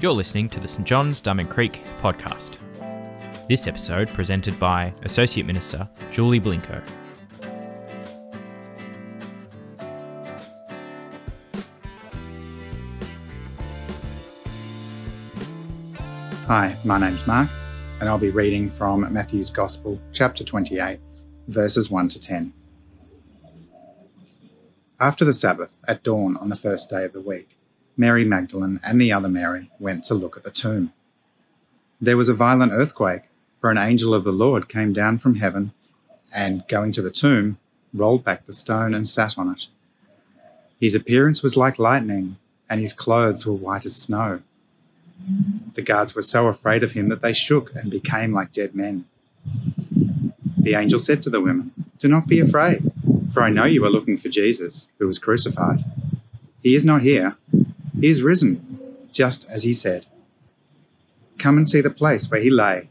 You're listening to the St John's Diamond Creek podcast. This episode presented by Associate Minister Julie Blinco. Hi, my name's Mark, and I'll be reading from Matthew's Gospel, chapter 28, verses 1 to 10. After the Sabbath, at dawn on the first day of the week, Mary Magdalene and the other Mary went to look at the tomb. There was a violent earthquake, for an angel of the Lord came down from heaven and, going to the tomb, rolled back the stone and sat on it. His appearance was like lightning, and his clothes were white as snow. The guards were so afraid of him that they shook and became like dead men. The angel said to the women, Do not be afraid, for I know you are looking for Jesus, who was crucified. He is not here, he is risen, just as he said. Come and see the place where he lay.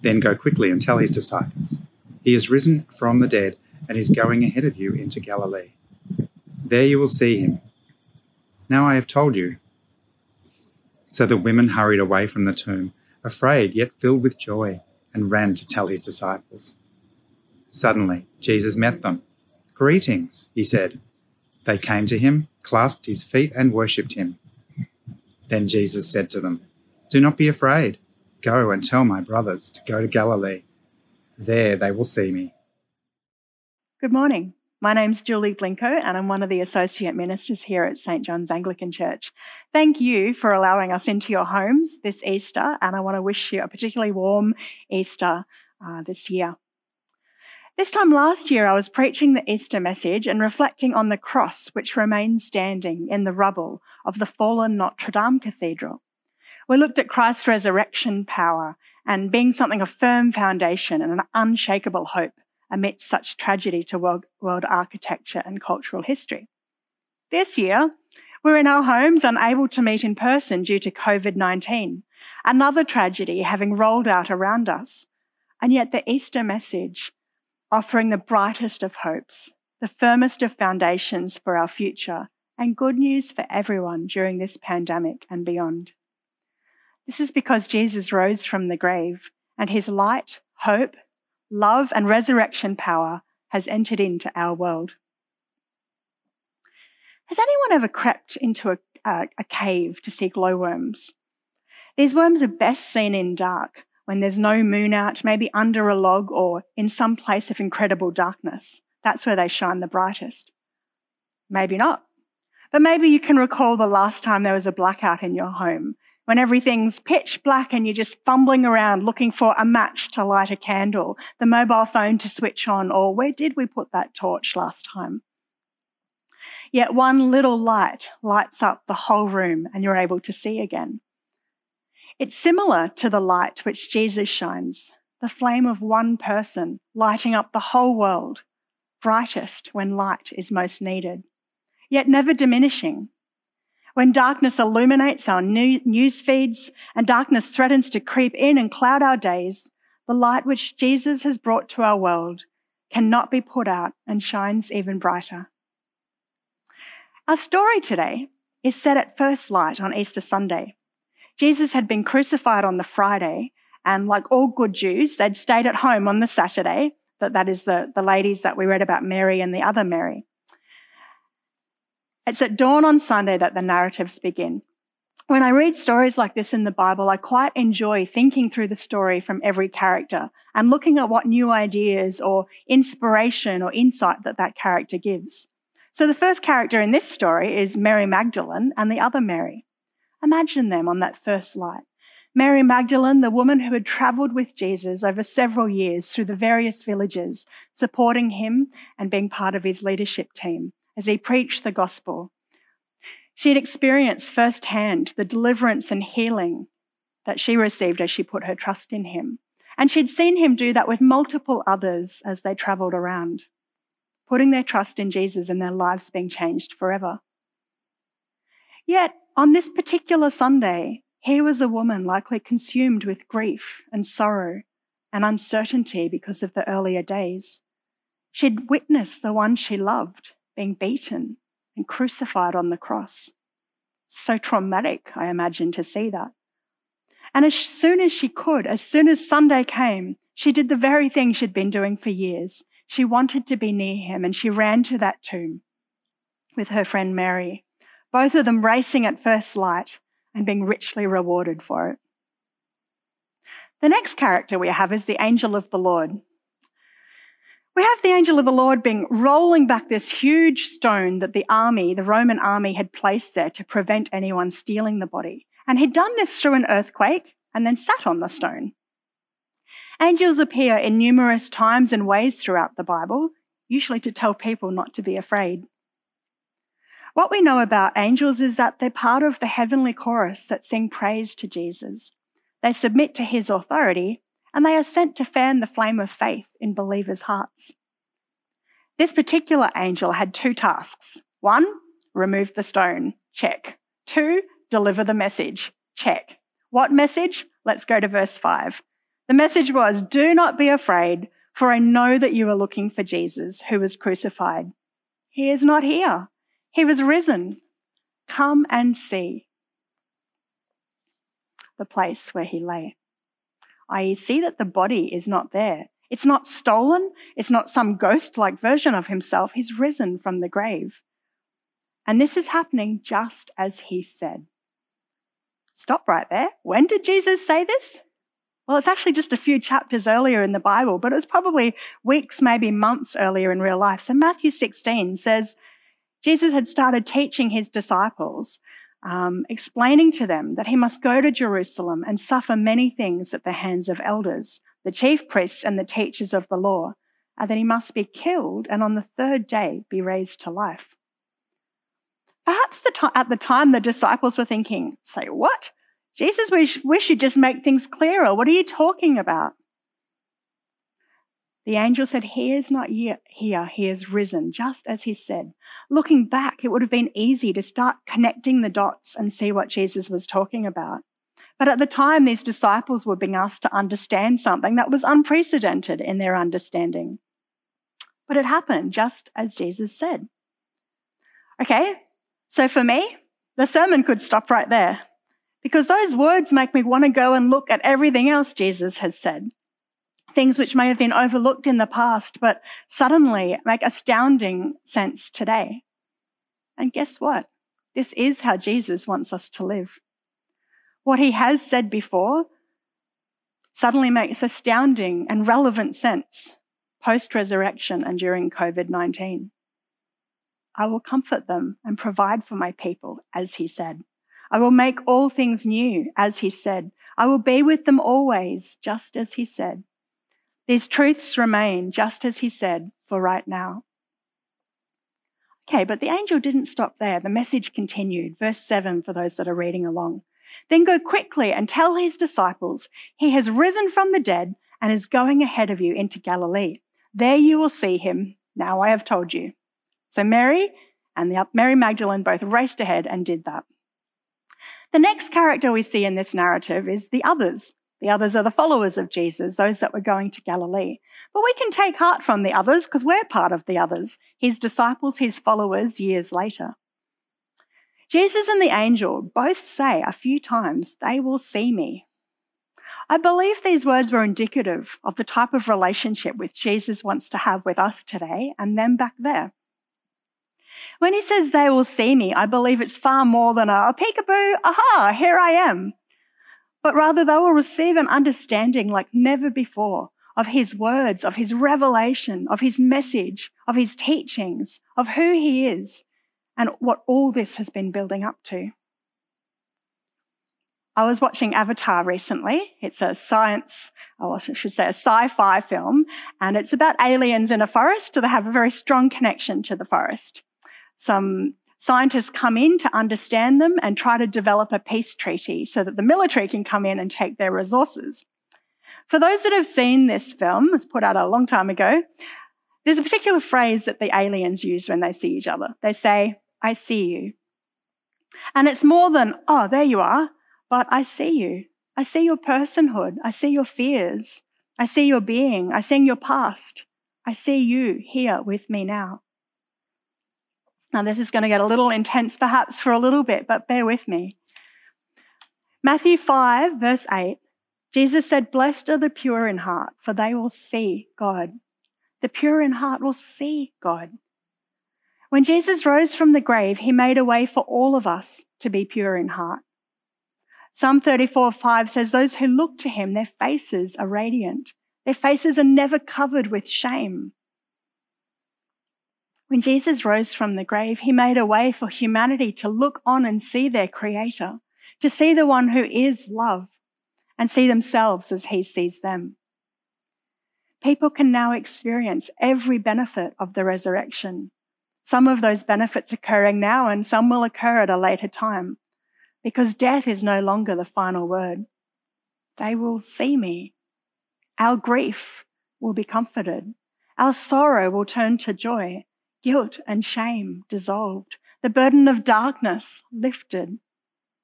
Then go quickly and tell his disciples, He is risen from the dead and is going ahead of you into Galilee. There you will see him. Now I have told you. So the women hurried away from the tomb, afraid yet filled with joy, and ran to tell his disciples. Suddenly, Jesus met them. Greetings, he said. They came to him, clasped his feet, and worshipped him. Then Jesus said to them, Do not be afraid. Go and tell my brothers to go to Galilee. There they will see me. Good morning. My name's Julie Blinco, and I'm one of the associate ministers here at St. John's Anglican Church. Thank you for allowing us into your homes this Easter, and I want to wish you a particularly warm Easter uh, this year. This time last year, I was preaching the Easter message and reflecting on the cross which remains standing in the rubble of the fallen Notre Dame Cathedral. We looked at Christ's resurrection power and being something of firm foundation and an unshakable hope amidst such tragedy to world, world architecture and cultural history. This year, we're in our homes, unable to meet in person due to COVID 19, another tragedy having rolled out around us. And yet, the Easter message offering the brightest of hopes, the firmest of foundations for our future, and good news for everyone during this pandemic and beyond. This is because Jesus rose from the grave, and his light, hope, love, and resurrection power has entered into our world. Has anyone ever crept into a, a, cave to see glowworms? These worms are best seen in dark, when there's no moon out, maybe under a log or in some place of incredible darkness. That's where they shine the brightest. Maybe not. But maybe you can recall the last time there was a blackout in your home when everything's pitch black and you're just fumbling around looking for a match to light a candle, the mobile phone to switch on, or where did we put that torch last time? Yet one little light lights up the whole room and you're able to see again. It's similar to the light which Jesus shines, the flame of one person lighting up the whole world, brightest when light is most needed, yet never diminishing when darkness illuminates our news feeds and darkness threatens to creep in and cloud our days, the light which Jesus has brought to our world cannot be put out and shines even brighter. Our story today is set at first light on Easter Sunday. Jesus had been crucified on the Friday, and like all good Jews, they'd stayed at home on the Saturday. That, that is the, the ladies that we read about, Mary and the other Mary. It's at dawn on Sunday that the narratives begin. When I read stories like this in the Bible, I quite enjoy thinking through the story from every character and looking at what new ideas or inspiration or insight that that character gives. So the first character in this story is Mary Magdalene and the other Mary. Imagine them on that first light. Mary Magdalene, the woman who had traveled with Jesus over several years through the various villages, supporting him and being part of his leadership team as he preached the gospel. She had experienced firsthand the deliverance and healing that she received as she put her trust in him. And she'd seen him do that with multiple others as they traveled around, putting their trust in Jesus and their lives being changed forever. Yet, on this particular Sunday, here was a woman likely consumed with grief and sorrow and uncertainty because of the earlier days. She'd witnessed the one she loved being beaten and crucified on the cross. So traumatic, I imagine, to see that. And as soon as she could, as soon as Sunday came, she did the very thing she'd been doing for years. She wanted to be near him and she ran to that tomb with her friend Mary, both of them racing at first light and being richly rewarded for it. The next character we have is the angel of the Lord. We have the angel of the Lord being rolling back this huge stone that the army, the Roman army, had placed there to prevent anyone stealing the body. And he'd done this through an earthquake and then sat on the stone. Angels appear in numerous times and ways throughout the Bible, usually to tell people not to be afraid. What we know about angels is that they're part of the heavenly chorus that sing praise to Jesus. They submit to his authority and they are sent to fan the flame of faith in believers' hearts. This particular angel had two tasks. One, remove the stone, check. Two, deliver the message, check. What message? Let's go to verse 5. The message was, Do not be afraid, for I know that you are looking for Jesus, who was crucified. He is not here, he was risen. Come and see the place where he lay. I see that the body is not there. It's not stolen. It's not some ghost like version of himself. He's risen from the grave. And this is happening just as he said. Stop right there. When did Jesus say this? Well, it's actually just a few chapters earlier in the Bible, but it was probably weeks, maybe months earlier in real life. So Matthew 16 says Jesus had started teaching his disciples um, explaining to them that he must go to Jerusalem and suffer many things at the hands of elders, the chief priests, and the teachers of the law, and that he must be killed and on the third day be raised to life. Perhaps the at the time the disciples were thinking, Say what? Jesus, we, sh- we should just make things clearer. What are you talking about? The angel said, He is not yet here, he is risen, just as he said. Looking back, it would have been easy to start connecting the dots and see what Jesus was talking about. But at the time, these disciples were being asked to understand something that was unprecedented in their understanding. But it happened just as Jesus said. Okay, so for me, the sermon could stop right there because those words make me want to go and look at everything else Jesus has said things which may have been overlooked in the past, but suddenly make astounding sense today. And guess what? This is how Jesus wants us to live. What he has said before suddenly makes astounding and relevant sense post resurrection and during COVID 19. I will comfort them and provide for my people, as he said. I will make all things new, as he said. I will be with them always, just as he said. These truths remain just as he said for right now. Okay, but the angel didn't stop there. The message continued. Verse 7 for those that are reading along. Then go quickly and tell his disciples, He has risen from the dead and is going ahead of you into Galilee. There you will see him. Now I have told you. So Mary and the Mary Magdalene both raced ahead and did that. The next character we see in this narrative is the others. The others are the followers of Jesus, those that were going to Galilee. But we can take heart from the others because we're part of the others, his disciples, his followers years later. Jesus and the angel both say a few times, They will see me. I believe these words were indicative of the type of relationship which Jesus wants to have with us today and them back there. When he says they will see me, I believe it's far more than a peekaboo, aha, here I am but rather they will receive an understanding like never before of his words, of his revelation, of his message, of his teachings, of who he is, and what all this has been building up to. I was watching Avatar recently. It's a science, or I should say a sci-fi film, and it's about aliens in a forest. They have a very strong connection to the forest. Some Scientists come in to understand them and try to develop a peace treaty so that the military can come in and take their resources. For those that have seen this film, it was put out a long time ago, there's a particular phrase that the aliens use when they see each other. They say, I see you. And it's more than, oh, there you are, but I see you. I see your personhood. I see your fears. I see your being. I see your past. I see you here with me now. Now, this is going to get a little intense perhaps for a little bit, but bear with me. Matthew 5, verse 8, Jesus said, Blessed are the pure in heart, for they will see God. The pure in heart will see God. When Jesus rose from the grave, he made a way for all of us to be pure in heart. Psalm 34 5 says, Those who look to him, their faces are radiant. Their faces are never covered with shame. When Jesus rose from the grave, he made a way for humanity to look on and see their creator, to see the one who is love, and see themselves as he sees them. People can now experience every benefit of the resurrection. Some of those benefits occurring now, and some will occur at a later time because death is no longer the final word. They will see me. Our grief will be comforted. Our sorrow will turn to joy, guilt and shame dissolved, the burden of darkness lifted.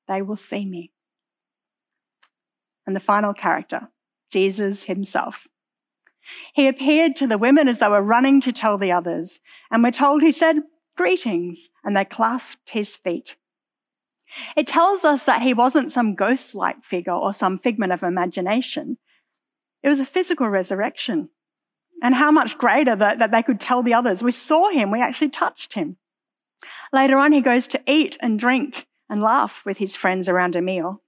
They will see me. And the final character, Jesus himself. He appeared to the women as they were running to tell the others, and we're told he said, Greetings, and they clasped his feet. It tells us that he wasn't some ghost like figure or some figment of imagination. It was a physical resurrection. And how much greater that, that they could tell the others. We saw him, we actually touched him. Later on, he goes to eat and drink and laugh with his friends around a meal.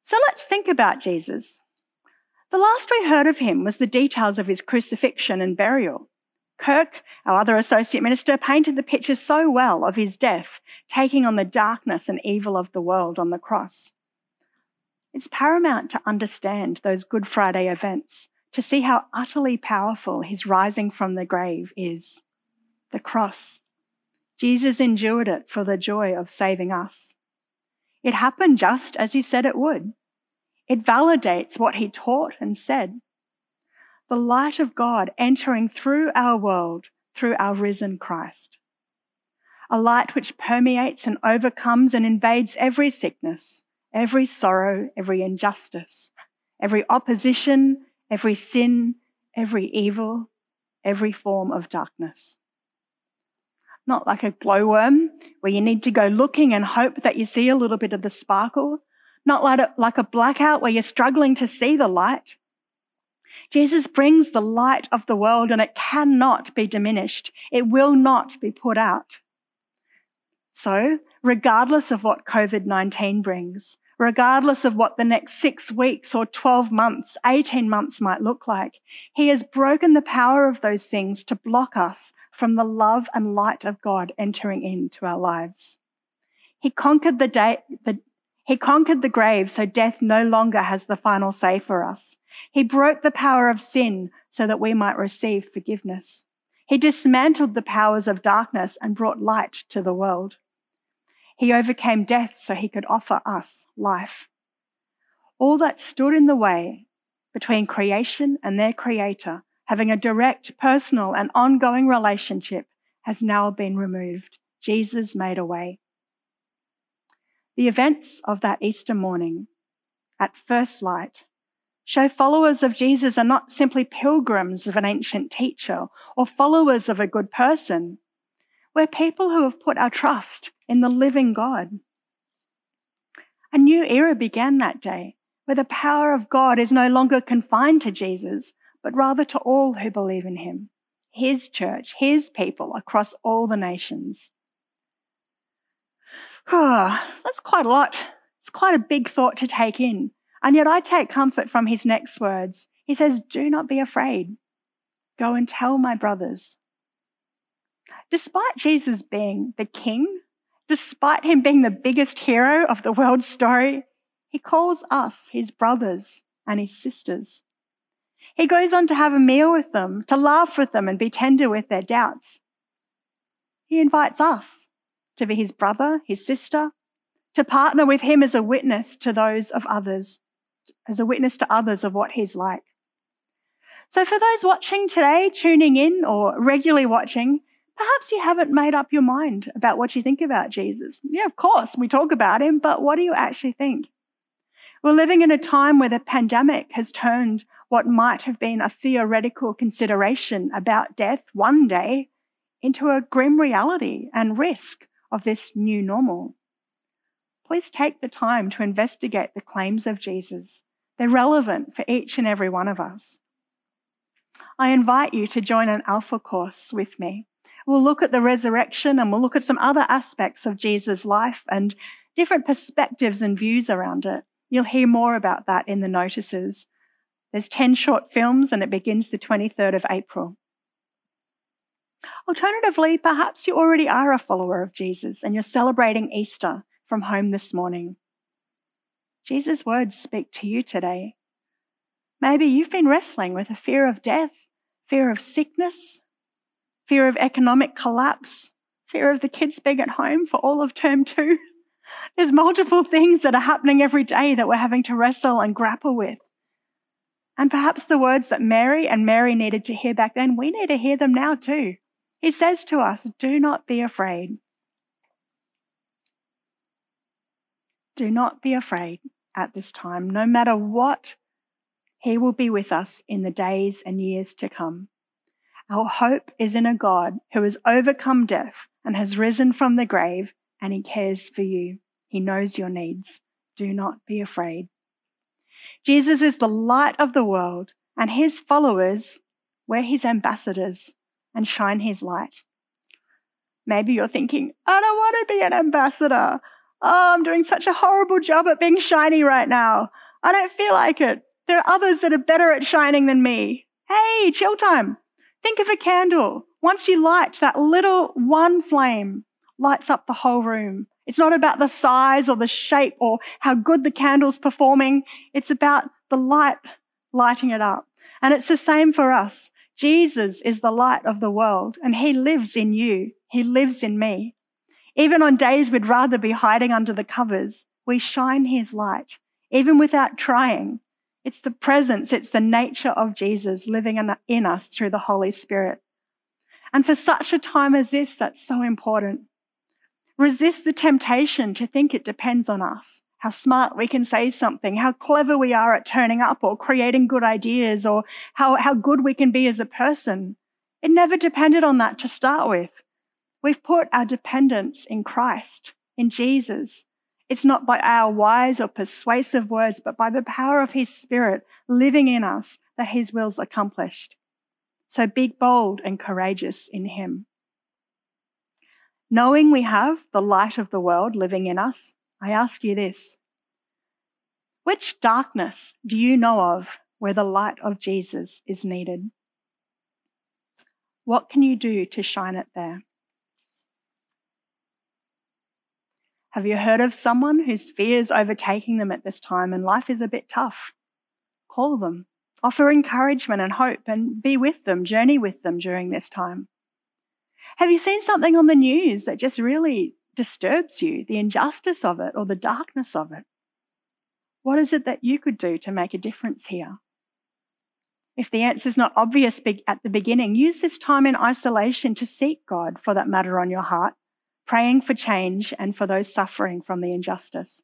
So let's think about Jesus. The last we heard of him was the details of his crucifixion and burial. Kirk, our other associate minister, painted the picture so well of his death, taking on the darkness and evil of the world on the cross. It's paramount to understand those Good Friday events, to see how utterly powerful his rising from the grave is. The cross. Jesus endured it for the joy of saving us. It happened just as he said it would. It validates what he taught and said the light of God entering through our world through our risen Christ. A light which permeates and overcomes and invades every sickness, every sorrow, every injustice, every opposition, every sin, every evil, every form of darkness. Not like a glowworm where you need to go looking and hope that you see a little bit of the sparkle. Not like a, like a blackout where you're struggling to see the light, Jesus brings the light of the world and it cannot be diminished. It will not be put out. So, regardless of what COVID 19 brings, regardless of what the next six weeks or 12 months, 18 months might look like, He has broken the power of those things to block us from the love and light of God entering into our lives. He conquered the, day, the, he conquered the grave so death no longer has the final say for us. He broke the power of sin so that we might receive forgiveness. He dismantled the powers of darkness and brought light to the world. He overcame death so he could offer us life. All that stood in the way between creation and their creator, having a direct, personal, and ongoing relationship, has now been removed. Jesus made a way. The events of that Easter morning, at first light, show followers of Jesus are not simply pilgrims of an ancient teacher or followers of a good person. We're people who have put our trust in the living God. A new era began that day, where the power of God is no longer confined to Jesus, but rather to all who believe in him, his church, his people across all the nations. That's quite a lot. It's quite a big thought to take in. And yet I take comfort from his next words. He says, Do not be afraid. Go and tell my brothers. Despite Jesus being the king, despite him being the biggest hero of the world's story, he calls us his brothers and his sisters. He goes on to have a meal with them, to laugh with them and be tender with their doubts. He invites us to be his brother, his sister, to partner with him as a witness to those of others, as a witness to others of what he's like. So, for those watching today, tuning in or regularly watching, perhaps you haven't made up your mind about what you think about Jesus. Yeah, of course, we talk about him, but what do you actually think? We're living in a time where the pandemic has turned what might have been a theoretical consideration about death one day into a grim reality and risk of this new normal. Please take the time to investigate the claims of Jesus. They're relevant for each and every one of us. I invite you to join an Alpha course with me. We'll look at the resurrection and we'll look at some other aspects of Jesus' life and different perspectives and views around it. You'll hear more about that in the notices. There's 10 short films and it begins the 23rd of April. Alternatively, perhaps you already are a follower of Jesus and you're celebrating Easter from home this morning. Jesus' words speak to you today. Maybe you've been wrestling with a fear of death, fear of sickness, fear of economic collapse, fear of the kids being at home for all of term two. There's multiple things that are happening every day that we're having to wrestle and grapple with. And perhaps the words that Mary and Mary needed to hear back then, we need to hear them now too. He says to us, Do not be afraid. Do not be afraid at this time, no matter what, He will be with us in the days and years to come. Our hope is in a God who has overcome death and has risen from the grave, and He cares for you. He knows your needs. Do not be afraid. Jesus is the light of the world, and His followers, we're His ambassadors and shine his light. Maybe you're thinking, I don't want to be an ambassador. Oh, I'm doing such a horrible job at being shiny right now. I don't feel like it. There are others that are better at shining than me. Hey, chill time. Think of a candle. Once you light that little one flame, lights up the whole room. It's not about the size or the shape or how good the candle's performing. It's about the light lighting it up. And it's the same for us. Jesus is the light of the world and he lives in you. He lives in me. Even on days we'd rather be hiding under the covers, we shine his light, even without trying. It's the presence, it's the nature of Jesus living in us through the Holy Spirit. And for such a time as this, that's so important. Resist the temptation to think it depends on us how smart we can say something, how clever we are at turning up or creating good ideas, or how, how good we can be as a person. It never depended on that to start with. We've put our dependence in Christ, in Jesus. It's not by our wise or persuasive words, but by the power of His Spirit living in us that His will's accomplished. So be bold and courageous in Him. Knowing we have the light of the world living in us, I ask you this Which darkness do you know of where the light of Jesus is needed? What can you do to shine it there? Have you heard of someone whose fear is overtaking them at this time and life is a bit tough? Call them, offer encouragement and hope, and be with them, journey with them during this time. Have you seen something on the news that just really disturbs you, the injustice of it or the darkness of it? What is it that you could do to make a difference here? If the answer is not obvious at the beginning, use this time in isolation to seek God for that matter on your heart, praying for change and for those suffering from the injustice.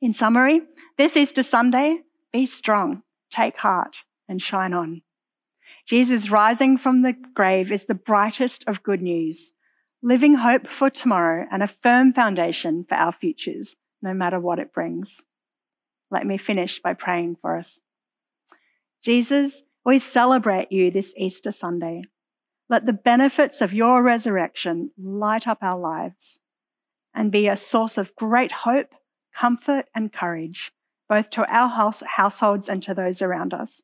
In summary, this Easter Sunday, be strong, take heart, and shine on. Jesus rising from the grave is the brightest of good news living hope for tomorrow and a firm foundation for our futures, no matter what it brings. Let me finish by praying for us. Jesus, we celebrate you this Easter Sunday. Let the benefits of your resurrection light up our lives and be a source of great hope, comfort, and courage, both to our house, households and to those around us.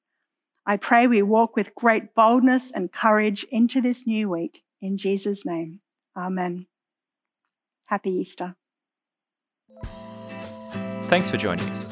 I pray we walk with great boldness and courage into this new week. In Jesus' name. Amen. Happy Easter. Thanks for joining us.